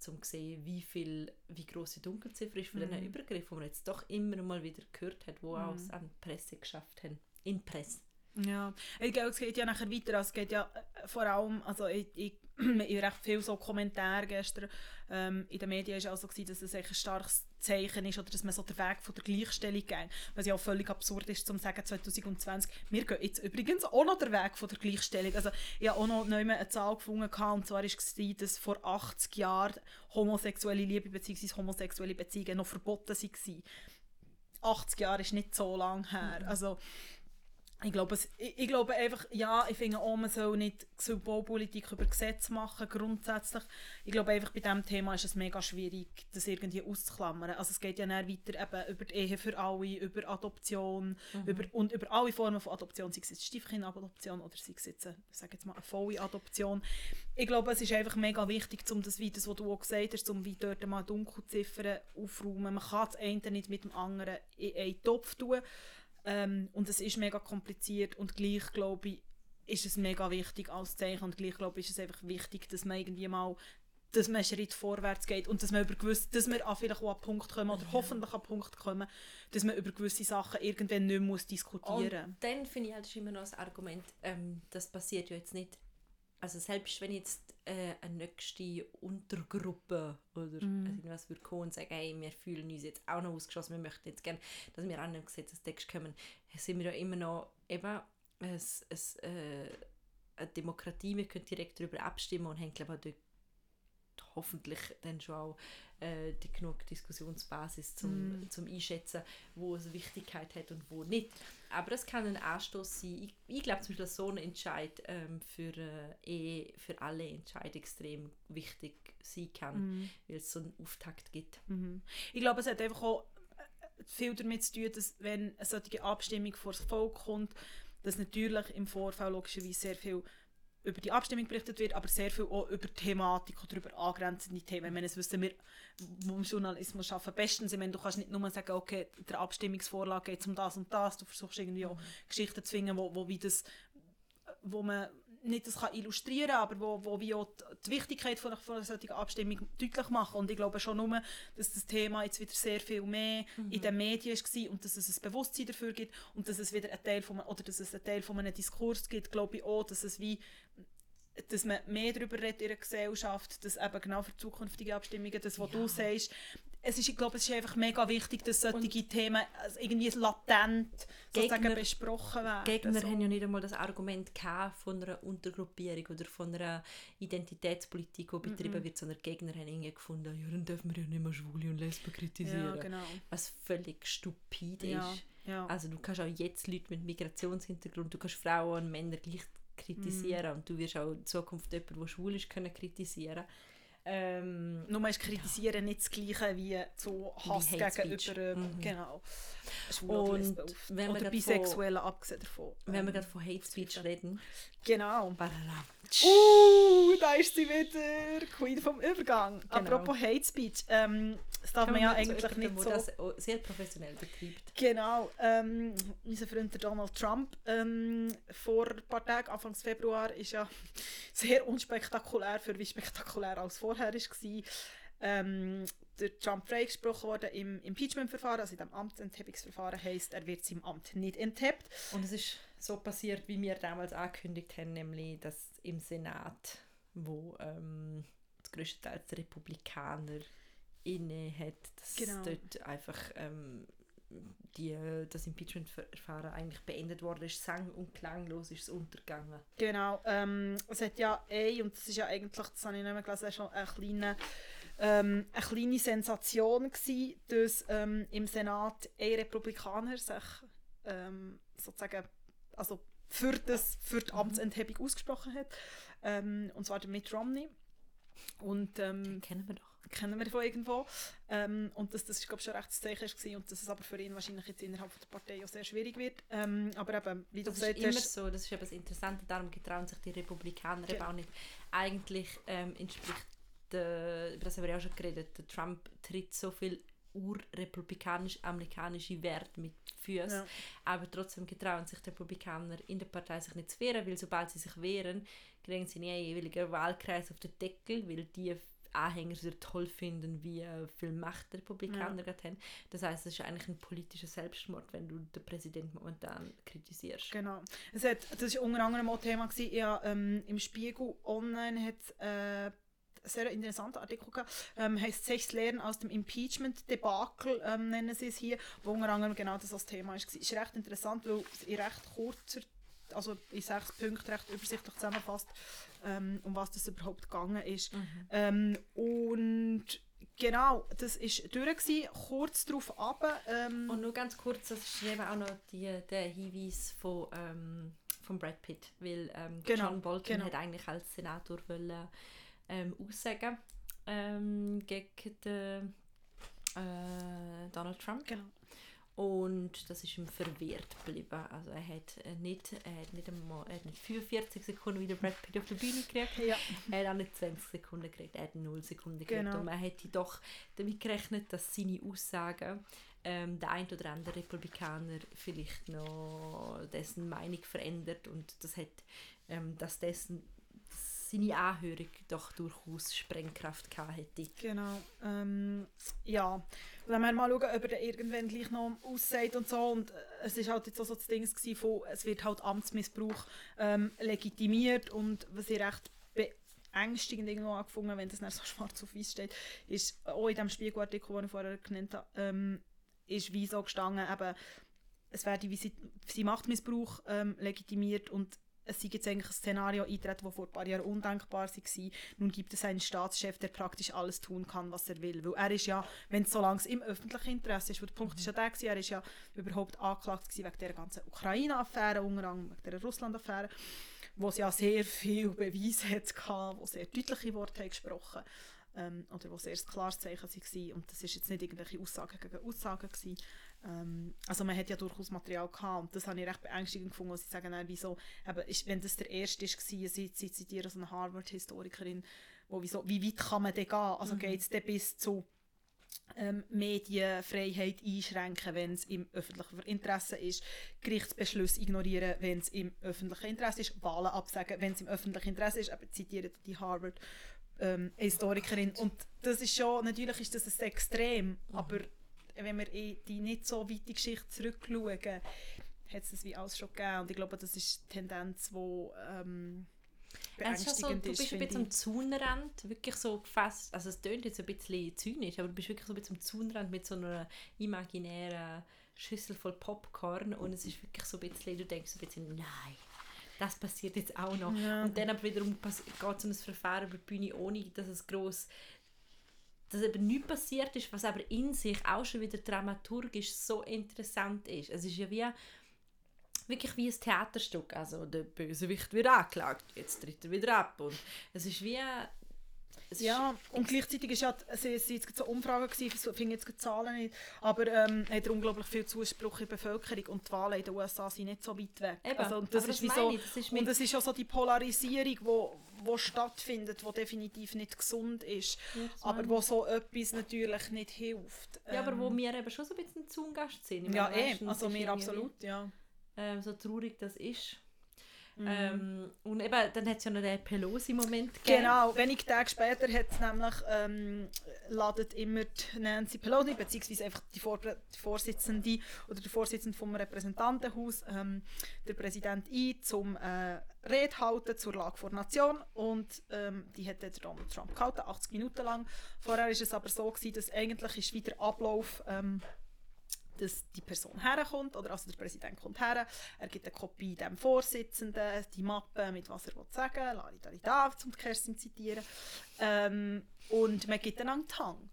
um zu sehen, wie viel, wie groß die Dunkelziffer ist von diesen Übergriffen, die man jetzt doch immer mal wieder gehört hat, wo auch es an Presse geschafft haben, in Presse. Ja, ich glaube, es geht ja nachher weiter. Also es geht ja vor allem, also ich, ich, ich recht viel so Kommentare gestern ähm, in den Medien ist auch so gewesen, dass es ein starkes Zeichen ist oder dass man so den Weg von der Gleichstellung geht. Was ja auch völlig absurd ist, zu sagen 2020, wir gehen jetzt übrigens auch noch den Weg von der Gleichstellung. Also ich habe auch noch nicht mehr eine Zahl gefunden und zwar war es, dass vor 80 Jahren homosexuelle Liebe bzw. homosexuelle Beziehungen noch verboten waren. 80 Jahre ist nicht so lange her. Also ich glaube, es, ich, ich glaube einfach, ja, ich finde auch, man soll nicht Symbolpolitik über Gesetze machen, grundsätzlich. Ich glaube einfach, bei diesem Thema ist es mega schwierig, das irgendwie auszuklammern. Also es geht ja dann weiter eben über die Ehe für alle, über Adoption über, und über alle Formen von Adoption, sei es jetzt Stiefkindadoption oder sei es jetzt, eine, ich sage jetzt mal, eine volle Adoption. Ich glaube, es ist einfach mega wichtig, um das, wie das, was du auch gesagt hast, um wie dort mal Dunkelziffern aufräumen. Man kann das eine nicht mit dem anderen in einen Topf tun. Ähm, und es ist mega kompliziert und gleich glaube ich, ist es mega wichtig als Zeichen und gleich glaube ich, ist es einfach wichtig, dass man irgendwie mal dass man einen Schritt vorwärts geht und dass man über gewisse, dass wir an vielleicht auch an einen Punkt kommen oder hoffentlich an Punkt kommen, dass man über gewisse Sachen irgendwann nicht muss diskutieren Und dann finde ich halt, immer noch das Argument, ähm, das passiert ja jetzt nicht, also selbst wenn jetzt äh, eine nächste Untergruppe oder Mhm. irgendwas würde kommen und sagen, hey, wir fühlen uns jetzt auch noch ausgeschlossen, wir möchten jetzt gerne, dass wir an den Gesetzestext kommen, sind wir ja immer noch eben es, es, äh, eine Demokratie, wir können direkt darüber abstimmen und haben glaube ich hoffentlich dann schon auch äh, die genug Diskussionsbasis zum, Mm. zum Einschätzen, wo es Wichtigkeit hat und wo nicht. Aber es kann ein Anstoß sein. Ich, ich glaube zum Beispiel, dass so ein Entscheid ähm, für, äh, eh für alle Entscheid extrem wichtig sein kann, weil es so einen Auftakt gibt. Mhm. Ich glaube, es hat einfach auch äh, viel damit zu tun, dass wenn eine solche Abstimmung vor das Volk kommt, dass natürlich im Vorfeld logischerweise sehr viel über die Abstimmung berichtet wird, aber sehr viel auch über Thematik oder über angrenzende Themen. Ich meine, das wissen wir, die im Journalismus arbeiten, bestens. Ich meine, du kannst nicht nur sagen, okay, der Abstimmungsvorlage geht um das und das. Du versuchst irgendwie auch Geschichten zu finden, wo, wo, wie das, wo man nicht das kann illustrieren kann, aber wo, wo wie auch die- die Wichtigkeit von, von einer solchen Abstimmung deutlich machen. Und ich glaube schon nur, dass das Thema jetzt wieder sehr viel mehr in den Medien war und dass es ein Bewusstsein dafür gibt und dass es wieder ein Teil von, oder dass es einen Teil von einem Diskurs gibt, glaube ich auch, dass es wie dass man mehr darüber redet in der Gesellschaft, dass eben genau für zukünftige Abstimmungen, das, was du sagst, es ist, ich glaube, es ist einfach mega wichtig, dass solche Themen also irgendwie latent sozusagen Gegner- besprochen werden. Gegner so. haben ja nicht einmal das Argument von einer Untergruppierung oder von einer Identitätspolitik, die betrieben wird, sondern Gegner haben irgendwie gefunden, ja, dann dürfen wir ja nicht mehr Schwule und Lesben kritisieren. Ja, genau. Was völlig stupid Ja, ist. ja. Also du kannst auch jetzt Leute mit Migrationshintergrund, du kannst Frauen und Männer gleich kritisieren und du wirst auch in Zukunft jemanden, der schwul ist, können kritisieren. Ähm, Nur ist kritisieren nicht das Gleiche wie so Hass gegenüber Mhm. genau, Und wenn wir oder grad Bisexuellen, abgesehen davon. wenn wir Ähm, gerade von Hate Speech reden. genau. Badala. Uh, da ist sie wieder, Queen vom Übergang. Genau. Apropos Hate Speech, ähm, das darf man ja eigentlich nicht so... das sehr professionell betreibt. Genau, ähm, unser Freund Donald Trump ähm, vor ein paar Tagen, Anfang Februar, ist ja sehr unspektakulär, für wie spektakulär als vorher war. Ähm, der Trump freigesprochen worden im Impeachment-Verfahren, also in dem Amtsenthebungsverfahren heisst, er wird seinem Amt nicht enthebt. Und es ist so passiert, wie wir damals angekündigt haben, nämlich, dass im Senat, wo ähm, größtenteils Republikaner inne hat, dass Genau. dort einfach ähm, die, das Impeachment-Verfahren eigentlich beendet worden ist. Sang- und klanglos ist es untergegangen. Genau, ähm, es hat ja eh, und das ist ja eigentlich, das habe ich nicht mehr gelesen, schon eine kleine, ähm, eine kleine Sensation gewesen, dass ähm, im Senat ein Republikaner sich ähm, sozusagen, also für, das, für die Amtsenthebung ausgesprochen hat, ähm, und zwar der Mitt Romney. Und ähm, Kennen wir doch. kennen wir von irgendwo. Ähm, und dass das, glaube ich, schon recht das Zeichen war und dass es aber für ihn wahrscheinlich jetzt innerhalb der Partei auch sehr schwierig wird. Ähm, aber eben, wie du Das ist gesagt immer hast, so, das ist eben das Interessante, darum getrauen sich die Republikaner eben Genau. auch nicht. Eigentlich ähm, entspricht, der, über das haben wir ja auch schon geredet, der Trump tritt so viel urrepublikanisch-amerikanische Werte mit Füßen, Ja. aber trotzdem getrauen sich die Republikaner in der Partei sich nicht zu wehren, weil sobald sie sich wehren, kriegen sie ihren jeweiligen Wahlkreis auf den Deckel, weil die Anhänger sehr toll finden, wie viel Macht die Republikaner gerade haben. Das heißt, es ist eigentlich ein politischer Selbstmord, wenn du den Präsidenten momentan kritisierst. Genau. Es hat, das war unter anderem auch Thema. Gewesen. Ja, ähm, Im Spiegel Online hat äh, sehr interessanter Artikel gehabt. Ähm, heißt «Sechs Lehren aus dem Impeachment-Debakel» ähm, nennen sie es hier, wo unter anderem genau das als Thema. Es ist recht interessant, weil es in recht kurzer, also in sechs Punkten recht übersichtlich zusammenfasst, ähm, um was das überhaupt gegangen ist. Ähm, und genau, das war durch. Gewesen. Kurz darauf ab. Ähm, Und nur ganz kurz, das ist eben auch noch die, der Hinweis von, ähm, von Brad Pitt, weil ähm, Genau, John Bolton genau. hat eigentlich als Senator wollen, ähm, aussagen ähm, gegen den, äh, Donald Trump genau. und das ist ihm verwehrt geblieben. Also er hat äh, nicht, er hat nicht, einmal, er hat nicht 45 Sekunden wie der Brad Pitt auf der Bühne gekriegt. Ja. Er hat auch nicht 20 Sekunden gekriegt, er hat 0 Sekunden gekriegt. Genau. Und man hätte doch damit gerechnet, dass seine Aussagen ähm, der ein oder andere Republikaner vielleicht noch dessen Meinung verändert und das hat, ähm, dass dessen seine Anhörung doch durchaus Sprengkraft gehabt hätte. Genau. Ähm, ja. Und dann wir mal schauen, ob er irgendwann gleich noch aussieht und so. Und äh, es ist halt jetzt auch so das Ding von, es wird halt Amtsmissbrauch ähm, legitimiert und was ich recht beängstigend irgendwo angefunden wenn das dann so schwarz auf weiß steht, ist auch in dem Spiegelartikel, den ich vorher genannt habe, ähm, ist wie so gestanden, eben, es werde wie sie, sie Machtmissbrauch ähm, legitimiert und es sei jetzt eigentlich ein Szenario eintreten, das vor ein paar Jahren undenkbar war. Nun gibt es einen Staatschef, der praktisch alles tun kann, was er will. Weil er ist ja, wenn es so lange im öffentlichen Interesse ist, der Punkt ist ja der er ist ja überhaupt angeklagt wegen der ganzen Ukraine-Affäre, wegen der Russland-Affäre, wo es ja sehr viel Beweise hatte, wo sehr deutliche Worte gesprochen ähm, oder wo sehr ein klares Zeichen waren. Und das ist jetzt nicht irgendwelche Aussagen gegen Aussagen gewesen. Ähm, also man hat ja durchaus Material gehabt und das habe ich recht beängstigend gefunden, als sie sagen, dann, wieso, eben, ist, wenn das der erste war, sie, sie zitieren so eine Harvard-Historikerin, wo wieso, wie weit kann man denn gehen? Also Mhm. geht es dann bis zu ähm, Medienfreiheit einschränken, wenn es im öffentlichen Interesse ist, Gerichtsbeschlüsse ignorieren, wenn es im öffentlichen Interesse ist, Wahlen absagen, wenn es im öffentlichen Interesse ist, aber zitiert die Harvard ähm, Historikerin und das ist schon, natürlich ist das ein Extrem, aber wenn wir in die nicht so weite Geschichte zurückschauen, hat es das wie alles schon gegeben und ich glaube, das ist die Tendenz, die ähm, Es ist ja so, beängstigend du ist, bist ein bisschen am. Zaunrand, wirklich so gefasst, also es tönt jetzt ein bisschen zynisch, aber du bist wirklich so ein bisschen am Zaunrand mit so einer imaginären Schüssel voll Popcorn und es ist wirklich so ein bisschen, du denkst so ein bisschen, nein, das passiert jetzt auch noch. Ja. Und dann aber wiederum geht so ein Verfahren über die Bühne, ohne dass es gross dass eben nichts passiert ist, was aber in sich auch schon wieder dramaturgisch so interessant ist. Es ist ja wie wirklich wie ein Theaterstück. Also der Bösewicht wird angeklagt, jetzt tritt er wieder ab. Und es ist wie... Es Ja, und gleichzeitig ist ja, es waren jetzt so Umfragen, gewesen, ich finde jetzt die Zahlen nicht, aber ähm, hat er unglaublich viel Zuspruch in der Bevölkerung und die Wahlen in den USA sind nicht so weit weg. Eben, also, und das ist wie so, das ist und es ist ja so die Polarisierung, wo, wo stattfindet, wo definitiv nicht gesund ist, das aber wo so etwas natürlich nicht hilft. Ja, aber wo Ähm, wir eben schon so ein bisschen Zaungast sind. Ja, eh, also irgendwie, absolut, ja. Ähm, so traurig das ist. Mhm. Ähm, und eben, dann hat es ja noch den Pelosi-Moment gegeben. Genau, wenige Tage später hat es nämlich, ähm, ladet immer Nancy Pelosi, beziehungsweise einfach die, Vor die Vorsitzende oder der Vorsitzende vom Repräsentantenhaus, ähm, der Präsident ein, zum äh, Rede halten zur Lage vor Nation und ähm, die hat dann Donald Trump gehalten, 80 Minuten lang. Vorher war es aber so gewesen, dass eigentlich ist wieder Ablauf ähm, dass die Person herkommt, oder also der Präsident kommt her, er gibt eine Kopie dem Vorsitzenden, die Mappe mit was er will sagen, Lari Dari da, zum Kerstin zitieren, ähm, und man gibt dann einen Tang.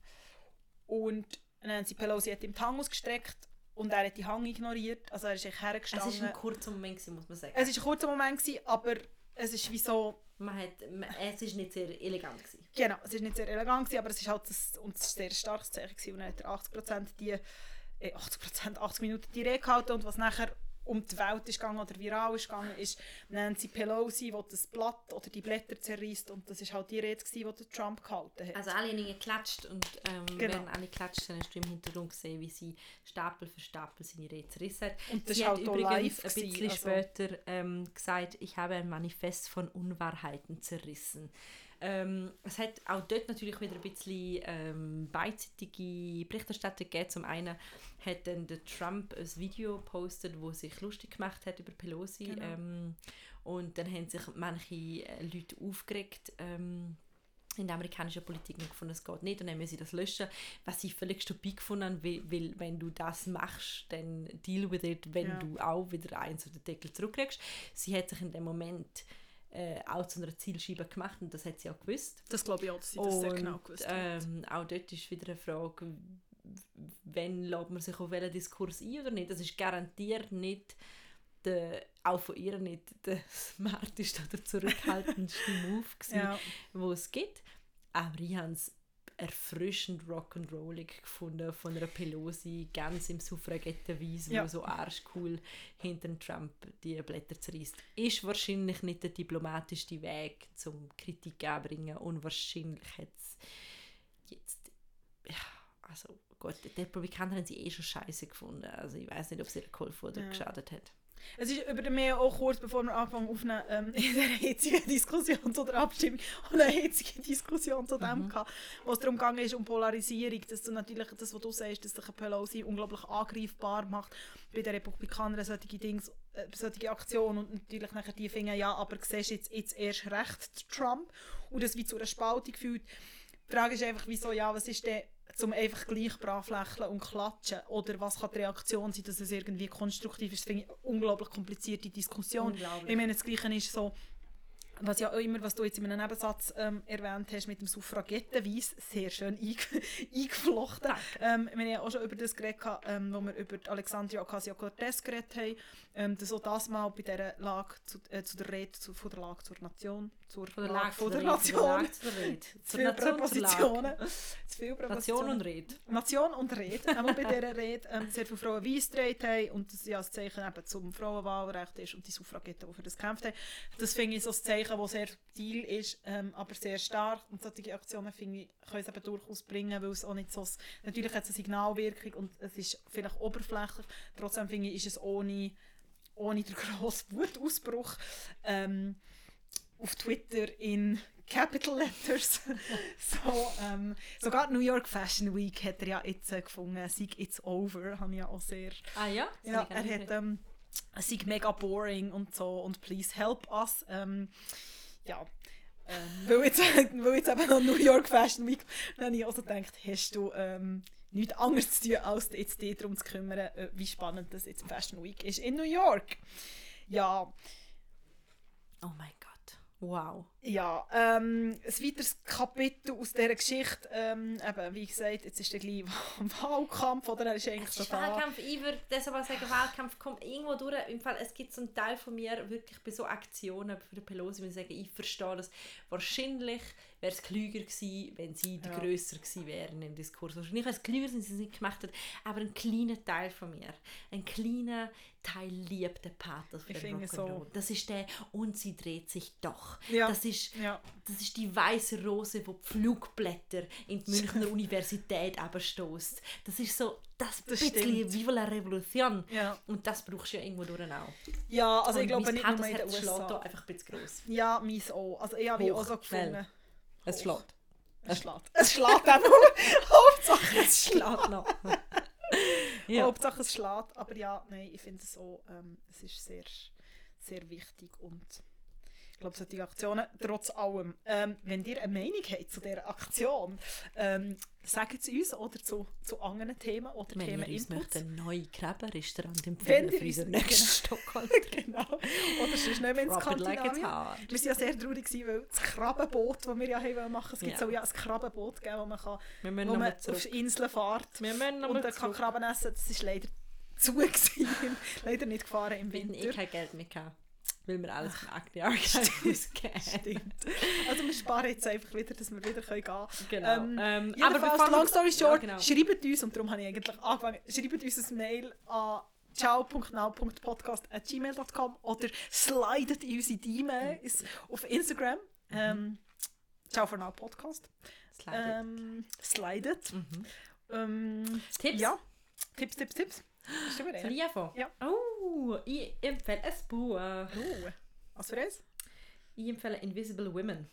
Und Nancy Pelosi hat ihm die Hang ausgestreckt und er hat die Hang ignoriert, also er ist hergestanden. Es war ein kurzer Moment, gewesen, muss man sagen. Es war ein kurzer Moment, gewesen, aber es ist wie so... Man hat, man, es war nicht sehr elegant. Gewesen. Genau, es war nicht sehr elegant, gewesen, aber es ist halt das, und es ist ein sehr starkes Zeichen gewesen, und er hat 80% die 80%, 80 Minuten die Rede gehalten und was nachher um die Welt ist gegangen oder viral ist gegangen, ist Nancy Pelosi, die das Blatt oder die Blätter zerreißt und das ist halt die Rede, die der Trump gehalten hat. Also alle haben geklatscht und ähm, Genau. während alle klatscht, dann hast du im Hintergrund gesehen, wie sie Stapel für Stapel seine Rede zerrissen hat. Und das sie hat halt auch übrigens ein bisschen gewesen, also- später ähm, gesagt, ich habe ein Manifest von Unwahrheiten zerrissen. Ähm, es hat auch dort natürlich wieder ein bisschen ähm, beidseitige Berichterstattung gegeben. Zum einen hat dann der Trump ein Video gepostet, wo sich lustig gemacht hat über Pelosi. Genau. Ähm, und dann haben sich manche äh, Leute aufgeregt. Ähm, in der amerikanischen Politik und gefunden, es geht nicht und dann müssen sie das löschen, was ich völlig stupid gefunden habe, weil, weil wenn du das machst, dann deal with it, wenn Ja. du auch wieder eins auf den Deckel zurückkriegst. Sie hat sich in dem Moment äh, auch zu einer Zielscheibe gemacht und das hat sie auch gewusst. Das glaube ich auch, dass sie das sehr genau gewusst hat. ähm, auch dort ist wieder eine Frage, wenn lässt man sich auf welchen Diskurs ein oder nicht. Das ist garantiert nicht der, auch von ihr nicht der smarteste oder zurückhaltendste Move gewesen, Ja. wo es gibt. Aber ich habe es erfrischend rock'n'rollig gefunden von einer Pelosi, ganz im Suffragettenweise, Ja. wo so arschcool hinter Trump die Blätter zerreißt. Ist wahrscheinlich nicht der diplomatischste Weg zum Kritik anbringen und wahrscheinlich hat es jetzt ja, also gut, die Republikaner haben sie eh schon scheiße gefunden. Also ich weiß nicht, ob es ihr geholfen oder Ja. geschadet hat. Es ist über den Meer auch kurz bevor wir anfangen aufnehmen, ähm, in der hitzigen Diskussion zu der Abstimmung und eine hitzige Diskussion zu dem gehabt, wo es darum gegangen ist, um Polarisierung, dass du natürlich, das was du sagst, dass sich eine Pelosi unglaublich angreifbar macht bei den Republikanern, solche Dings, äh, solche Aktionen und natürlich nachher die finden, ja, aber siehst du jetzt, jetzt erst recht Trump und das wie zu einer Spaltung führt. Die Frage ist einfach, wieso, ja, was ist denn zum einfach gleich brav lächeln und klatschen? Oder was kann die Reaktion sein, dass es irgendwie konstruktiv ist? Das finde ich eine unglaublich komplizierte Diskussion. Unglaublich. Ich meine, das Gleiche ist so, was ja auch immer, was du jetzt in einem Nebensatz ähm, erwähnt hast, mit dem Suffragettenweis, sehr schön einge eingeflochten. Ähm, wir haben ja auch schon über das geredet, ähm, wo wir über Alexandria Ocasio-Cortez geredet haben, ähm, dass auch das mal bei dieser Lage, zu, äh, zu der Rede zu, von der Lage zur Nation, zur Von der Lage von zur der Nation, Lage zur Rede. zu Nation, zur Präpositionen, zu Nation Präpositionen. und Rede. Nation und Rede, einmal bei dieser Rede ähm, sehr viele Frauen weiss getragen haben und das ja das Zeichen eben zum Frauenwahlrecht ist und die Suffragetten, die für das gekämpft haben. Das finde ich so ein Zeichen, das sehr subtil ist, ähm, aber sehr stark und solche Aktionen finde ich, können es eben durchaus bringen, weil es auch nicht so, natürlich hat es eine Signalwirkung und es ist vielleicht oberflächlich, trotzdem finde ich, ist es ohne, ohne den grossen Wutausbruch ähm, auf Twitter in Capital Letters. so, ähm, sogar New York Fashion Week hat er ja jetzt äh, gefunden, sei it's over, habe ich ja auch sehr... Ah ja? Er hat ähm, es sei mega boring und so und please help us. Ähm, ja, ähm, weil, jetzt, weil jetzt eben noch New York Fashion Week, dann habe ich also gedacht, hast du ähm, nichts anderes zu tun, als jetzt dich darum zu kümmern, äh, wie spannend das jetzt Fashion Week ist in New York. Ja, Oh mein Gott. Wow. Ja, ähm, ein weiteres Kapitel aus dieser Geschichte, ähm, eben, wie gesagt, jetzt ist der gleich Wahlkampf, oder? Er ist eigentlich schon da. Wahlkampf, ich würde deshalb sagen, Wahlkampf kommt irgendwo durch. Im Fall, es gibt so einen Teil von mir wirklich bei so Aktionen für die Pelosi, wenn ich sage, ich verstehe das. Wahrscheinlich wäre es klüger gewesen, wenn sie Ja. grösser gewesen wären im Diskurs. Wahrscheinlich wäre es klüger, wenn sie es nicht gemacht hat, aber ein kleiner Teil von mir, ein kleiner Teil liebt den Pathos für Ich den Rock'n'Roll. so. Das ist der «Und sie dreht sich doch». Ja. Das ist Ja. das ist die weiße Rose, wo die Flugblätter in die Münchner Universität abstößt. Das ist so das, Das bisschen. Viva la Revolution. Ja. Und das brauchst du ja irgendwo durch auch. ja, also ich Und glaube mein nicht nur in den schlägt da USA. einfach ein bisschen gross. Ja, meins auch. Also ich habe Hoch, auch so schnell. gefunden. Es schlägt. Es schlägt. Es schlägt eben. Hauptsache es. Schlägt noch. ja. Hauptsache es schlägt. Aber ja, nein, ich finde es auch, ähm, es ist sehr, sehr wichtig und ich glaube, solche Aktionen, trotz allem, ähm, wenn ihr eine Meinung habt zu dieser Aktion, ähm, sagt es uns oder zu, zu anderen Themen oder Wenn Themen ihr uns möchtet, einen neuen Gräberrestaurant empfehlen für uns- unseren nächsten genau. Stockholm. genau. Oder sonst nicht mehr ins like Skandinavien. hard. Wir waren ja sehr traurig, weil das Krabbenboot, das wir ja haben machen es gibt Ja. so ja ein Krabbenboot, gell, wo man, kann, wo man auf. Inseln fährt und dann kann. Krabben essen. Das war leider zu. Gewesen. leider nicht gefahren im Winter. kein Geld mehr gehabt, weil wir alles vom Acne Archive Stimmt. Also wir sparen jetzt einfach wieder, dass wir wieder gehen können. Genau. Ähm, Ähm, Jedenfalls, bevor long story short, Ja, genau. schreibt uns, und darum habe ich eigentlich angefangen, schreibt uns ein Mail an ciao.now.podcast.gmail.com oder slidet in unsere DMs auf Instagram. Mhm. Ähm, ciao for now Podcast. Slidet. Ähm, slidet. Mhm. Ähm, Tipps? Ja. Tipps, Tipps, Tipps. Soll über ich anfangen? Ja. Oh, ich empfehle ein Buch. Oh. Was für eins? Ich empfehle Invisible Women.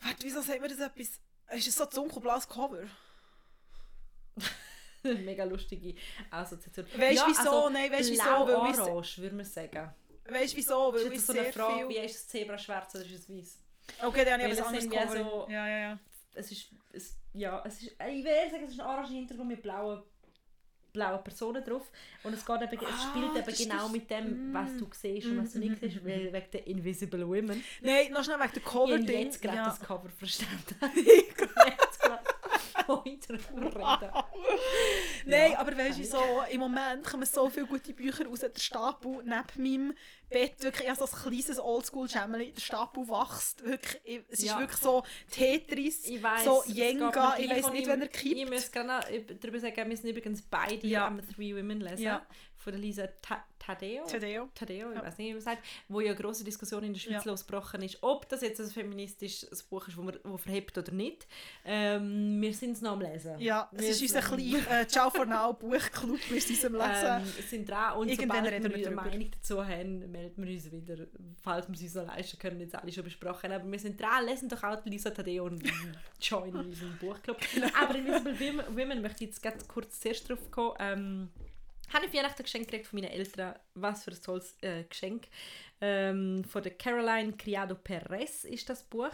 Warte, wieso sagt man das etwas? Ist es so ein dunkelblaues Cover? Mega lustige Assoziation. Weißt du wieso? Nein, weißt du wieso? Blau-orange, würde man sagen. Weißt du wieso? Weil Ist das so eine Frage, wie viel... ist es Zebra schwarz oder ist es weiß? Okay, dann habe ich ein es anderes ja Cover. so- Ja, ja, ja. Es ist, es, ja, es ist, ich würde sagen, es ist ein orange Hintergrund mit blauen, blauen Personen drauf. Und es, geht eben, es Ah, spielt eben das genau mit dem, Mm. was du siehst und was du nicht siehst, weil wegen der Invisible Women. Nein, noch schnell wegen der Ich Cover habe jetzt gerade ja. das Cover verstanden. von Hintergrund reden. Nein, Ja, aber weißt du ich. wieso? Im Moment kommen so viele gute Bücher raus. Der Stapel neben meinem Bett, wirklich, ich habe so ein kleines Oldschool-Schemmeli, der Stapel wächst. Wirklich, ich- es ist Ja. wirklich so Tetris, Ich weiss, so Jenga, ich weiß nicht, ich- wenn er Ich kippt. muss gerne darüber sagen, wir sind übrigens beide Ja. am Three Women lesen. Ja. Von der Lisa Ta Tadeo. Tadeo. Tadeo, ich Ja. weiß nicht, wie man sagt, wo ja eine grosse Diskussion in der Schweiz Ja. losgebrochen ist, ob das jetzt ein feministisches Buch ist, das man wo verhebt oder nicht. Ähm, wir sind es noch am Lesen. Ja, es Wir ist unser kleiner äh, Ciao for Now Buchclub, wir sind am Lesen. Ähm, sind dran und Irgendwann sobald wir wir eine. Meinung dazu haben, melden wir uns wieder, falls wir es uns noch leisten können, jetzt alle schon besprochen. Aber wir sind dran, lesen doch auch Lisa Tadeo und join unseren Buchclub. Genau. Aber Invisible Women, Women möchte ich jetzt ganz kurz zuerst drauf kommen. Ähm, habe ich Weihnachten geschenkt gekriegt von meinen Eltern. Was für ein tolles äh, Geschenk. Ähm, von der Caroline Criado Perez ist das Buch.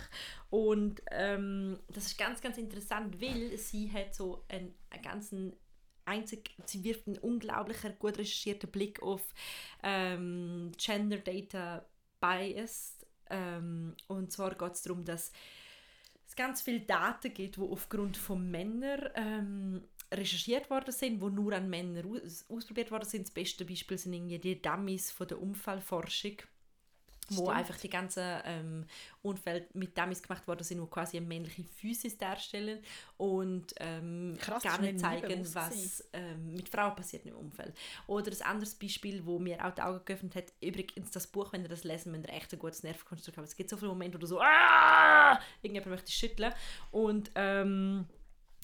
Und ähm, das ist ganz, ganz interessant, weil sie hat so einen, einen ganzen einzig, sie wirft einen unglaublichen, gut recherchierten Blick auf ähm, Gender Data Bias. Ähm, und zwar geht es darum, dass es ganz viele Daten gibt, die aufgrund von Männern ähm, recherchiert worden sind, die nur an Männern aus ausprobiert worden sind. Das beste Beispiel sind irgendwie die Dummies von der Unfallforschung wo Stimmt. einfach die ganzen ähm, Unfälle mit Dummies gemacht worden sind, die quasi eine männliche Physis darstellen und ähm, Krass, gar nicht zeigen, was ähm, mit Frauen passiert im Umfeld. Oder ein anderes Beispiel, wo mir auch die Augen geöffnet hat, übrigens das Buch, wenn ihr das lesen, müsst ihr echt ein gutes Nervenkonstrukt haben. Es gibt so viele Momente, wo du so «Ah!» irgendjemand möchte schütteln und ähm,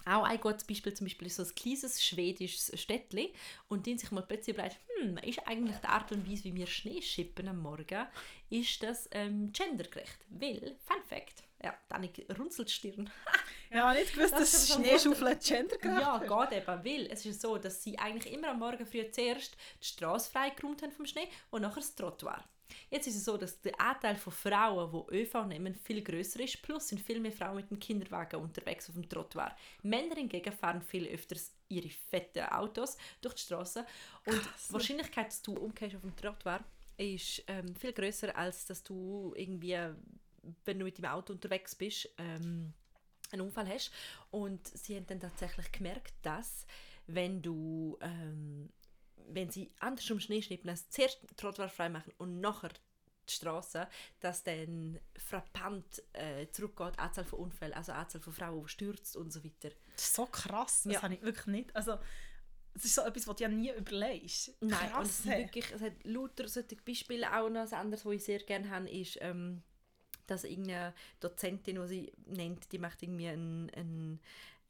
auch ein gutes Beispiel zum Beispiel ist so ein kleines schwedisches Städtchen und die sich mal plötzlich überlegt, hm, ist eigentlich die Art und Weise, wie wir Schnee schippen am Morgen, ist das ähm, gendergerecht? Weil, Fun Fact, ja, dann runzelt die Stirn. Ja, nicht gewusst, Das dass ein Schneeschaufeln gendergerecht Ja, geht eben, weil es ist so, dass sie eigentlich immer am Morgen früh zuerst die Straße freigeräumt haben vom Schnee und nachher das Trottoir. Jetzt ist es so, dass der Anteil von Frauen, die ÖV nehmen, viel größer ist, plus sind viel mehr Frauen mit dem Kinderwagen unterwegs auf dem Trottoir. Männer hingegen fahren viel öfters ihre fetten Autos durch die Straße und die Wahrscheinlichkeit, dass du umkehrst auf dem Trottoir, ist ähm, viel größer als dass du irgendwie, wenn du mit dem Auto unterwegs bist, ähm, einen Unfall hast. Und sie haben dann tatsächlich gemerkt, dass wenn du, ähm, wenn sie andersrum Schnee schnippen, als zuerst den Trottoir frei machen und nachher die Straße, dass dann frappant äh, zurückgeht, die Anzahl von Unfällen, also die Anzahl von Frauen, die stürzt und so weiter. Das ist so krass, das Ja. habe ich wirklich nicht. Also, es ist so etwas, was du ja nie überlegst. Nein, und es, Krass, sind hey. wirklich, es hat lauter solche Beispiele. Auch noch ein anderes, was ich sehr gerne habe, ist, ähm, dass irgendeine Dozentin, die sie nennt, die macht irgendwie einen, einen,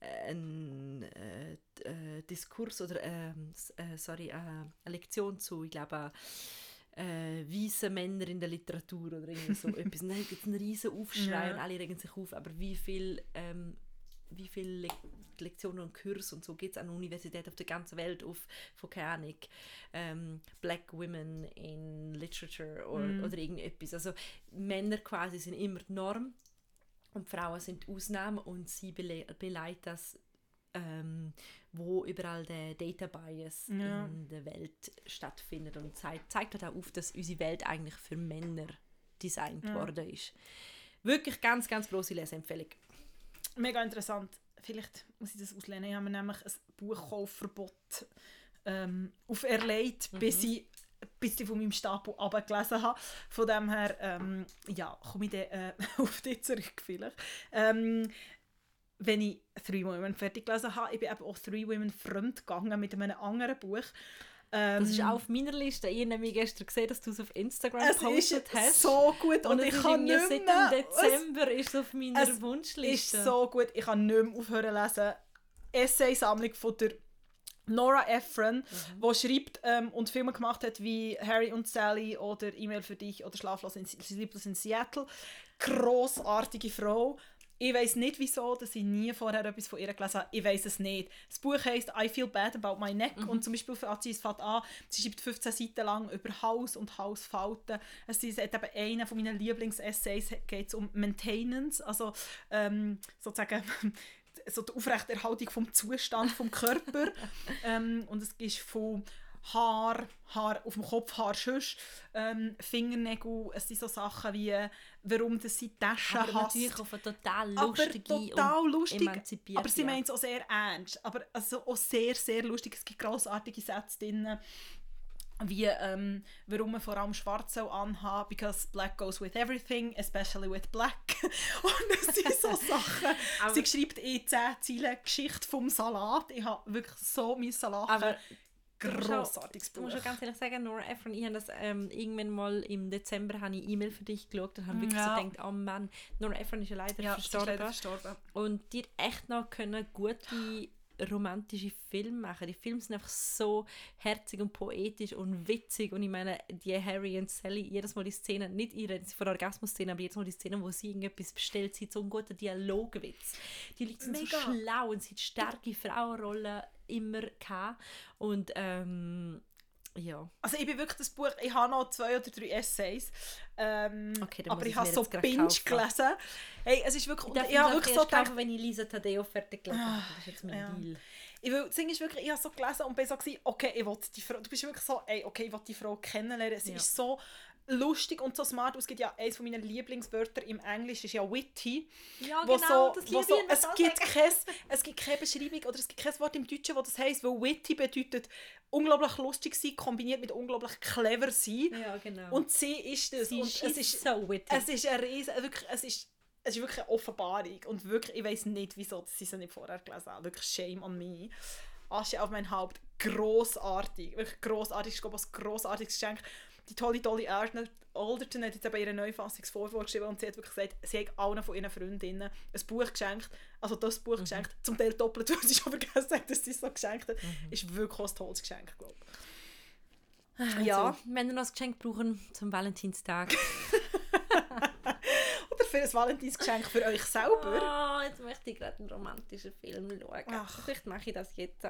einen äh, äh, Diskurs oder ähm, äh, sorry, äh, eine Lektion zu, ich glaube, äh, weiße Männer in der Literatur oder irgendwie so etwas. Und dann gibt es einen riesen Aufschrei Ja. und alle regen sich auf. Aber wie viel, ähm, wie viele Le Lektionen und Kurse und so gibt es an Universitäten auf der ganzen Welt auf, von keine Ahnung, ähm, Black Women in Literature oder, Mhm. oder irgendetwas. Also Männer quasi sind immer die Norm und Frauen sind die Ausnahme und sie bele beleidigt das ähm, wo überall der Data Bias Ja. in der Welt stattfindet und zeigt, zeigt halt auch auf, dass unsere Welt eigentlich für Männer designt Ja. worden ist. Wirklich ganz, ganz große Leseempfehlung. Mega interessant. Vielleicht muss ich das auslehnen. Ich habe mir nämlich ein Buchkaufverbot ähm, auferlegt, Mhm. bis ich ein bisschen von meinem Stapel abgelesen habe. Von dem her, ähm, ja, komme ich dann äh, auf dich zurück vielleicht. Ähm, wenn ich Three Women fertig gelesen habe, ich bin eben auch Three Women fremd gegangen mit einem anderen Buch. Ähm, Das ist auch auf meiner Liste. Ich habe gestern gesehen, dass du es auf Instagram es gepostet ist hast. so gut und und, es ich ist kann nicht seit mehr. dem Dezember ist es auf meiner es Wunschliste. ist so gut. Ich kann nicht mehr aufhören zu lesen. Essay-Sammlung von der Nora Ephron, die schreibt ähm, und Filme gemacht hat wie Harry und Sally oder E-Mail für dich oder Schlaflos in, in Seattle. Grossartige Frau. Ich weiß nicht wieso, dass ich nie vorher etwas von ihr gelesen habe. Ich weiß es nicht. Das Buch heißt I Feel Bad About My Neck und zum Beispiel fängt sie es fängt an, sie schreibt 15 Seiten lang über Haus und Hausfalten. Es ist eben einer von meinen Lieblingsessays geht um Maintenance, also ähm, sozusagen so die Aufrechterhaltung vom Zustand vom Körper ähm, und es ist von Haar, Haar auf dem Kopf, Haar sonst, ähm, Fingernägel, es sind so Sachen wie, warum das sie Taschen aber hasst. natürlich auf eine total Aber lustige total und lustig. Aber sie Art. meint es auch sehr ernst. Aber also auch sehr, sehr lustig. Es gibt grossartige Sätze drin, wie ähm, warum man vor allem schwarz soll anhaben, because black goes with everything, especially with black. Und das sind so Sachen. Aber- sie schreibt in 10 Zeilen Geschichte vom Salat. Ich habe wirklich so mein Salat. Aber auch- Grossartiges Ich Buch. muss schon ganz ehrlich sagen, Nora Ephron, ich habe das ähm, irgendwann mal im Dezember habe ich E-Mail für dich geschaut und habe wirklich Ja. so gedacht, oh Mann, Nora Ephron ist ja leider ja, sie ist verstorben. leider verstorben. Und die hat echt noch können gute romantische Filme machen. Die Filme sind einfach so herzig und poetisch und witzig und ich meine, die Harry und Sally, jedes Mal die Szene, nicht ihre von Orgasmus-Szene, aber jedes Mal die Szene, wo sie irgendetwas bestellt, sie hat so einen guten Dialogwitz. Die Leute sind so Mega. schlau und sie hat starke Frauenrollen immer gehabt. und ähm, ja. Also ich bin wirklich das Buch, ich habe noch zwei oder drei Essays, ähm, Okay, aber ich ich habe so binge kaufen. gelesen. Hey, es ist wirklich, Ich darf ich habe wirklich so gedacht, wenn ich Lisa Tadeo fertig gelesen habe. Das ist jetzt mein ja. Deal. ich will, das Ding ist wirklich, ich habe so gelesen und bin so gewesen, okay, ich will die Frau, du bist wirklich so, ey, okay, ich will die Frau kennenlernen, sie Ja. ist so lustig und so smart, es gibt ja, eines meiner Lieblingswörter im Englisch ist ja witty, Ja, wo genau, so, wo so es, gibt kein, es gibt keine Beschreibung oder es gibt kein Wort im Deutschen, wo das heisst, weil witty bedeutet unglaublich lustig sein, kombiniert mit unglaublich clever sein Ja, genau. und sie ist das sie und ist, es ist so witty. es ist eine riesen, wirklich, es ist, es ist wirklich eine Offenbarung und wirklich, ich weiß nicht, wieso dass ich sie nicht vorher gelesen habe. Wirklich shame on me. Asche auf mein Haupt, grossartig, wirklich grossartig, ich glaube, ein grossartiges Geschenk. Die tolle, tolle Alderton Alderton hat jetzt eben ihre Neufassung vorgeschrieben und sie hat wirklich gesagt, sie hat allen von ihren Freundinnen ein Buch geschenkt, also das Buch geschenkt, zum Teil doppelt, weil sie schon vergessen hat, dass sie es so geschenkt hat. Ist wirklich ein tolles Geschenk, glaube ich. Ja. Also, wenn ihr noch ein Geschenk brauchen zum Valentinstag. Oder für ein Valentinsgeschenk für euch selber. Oh, jetzt möchte ich gerade einen romantischen Film schauen. Ach. Vielleicht mache ich das jetzt.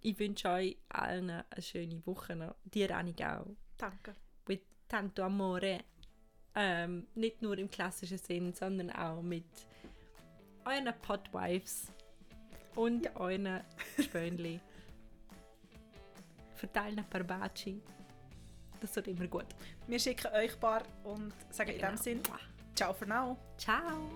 Ich wünsche euch allen eine schöne Woche noch. Dir, Annik, auch. Danke. Mit tanto amore. Ähm, nicht nur im klassischen Sinn, sondern auch mit euren Podwives und euren Spönli. Verteilen ein paar Baci. Das tut immer gut. Wir schicken euch ein paar und sagen in Genau. dem Sinn, ciao für now. Ciao!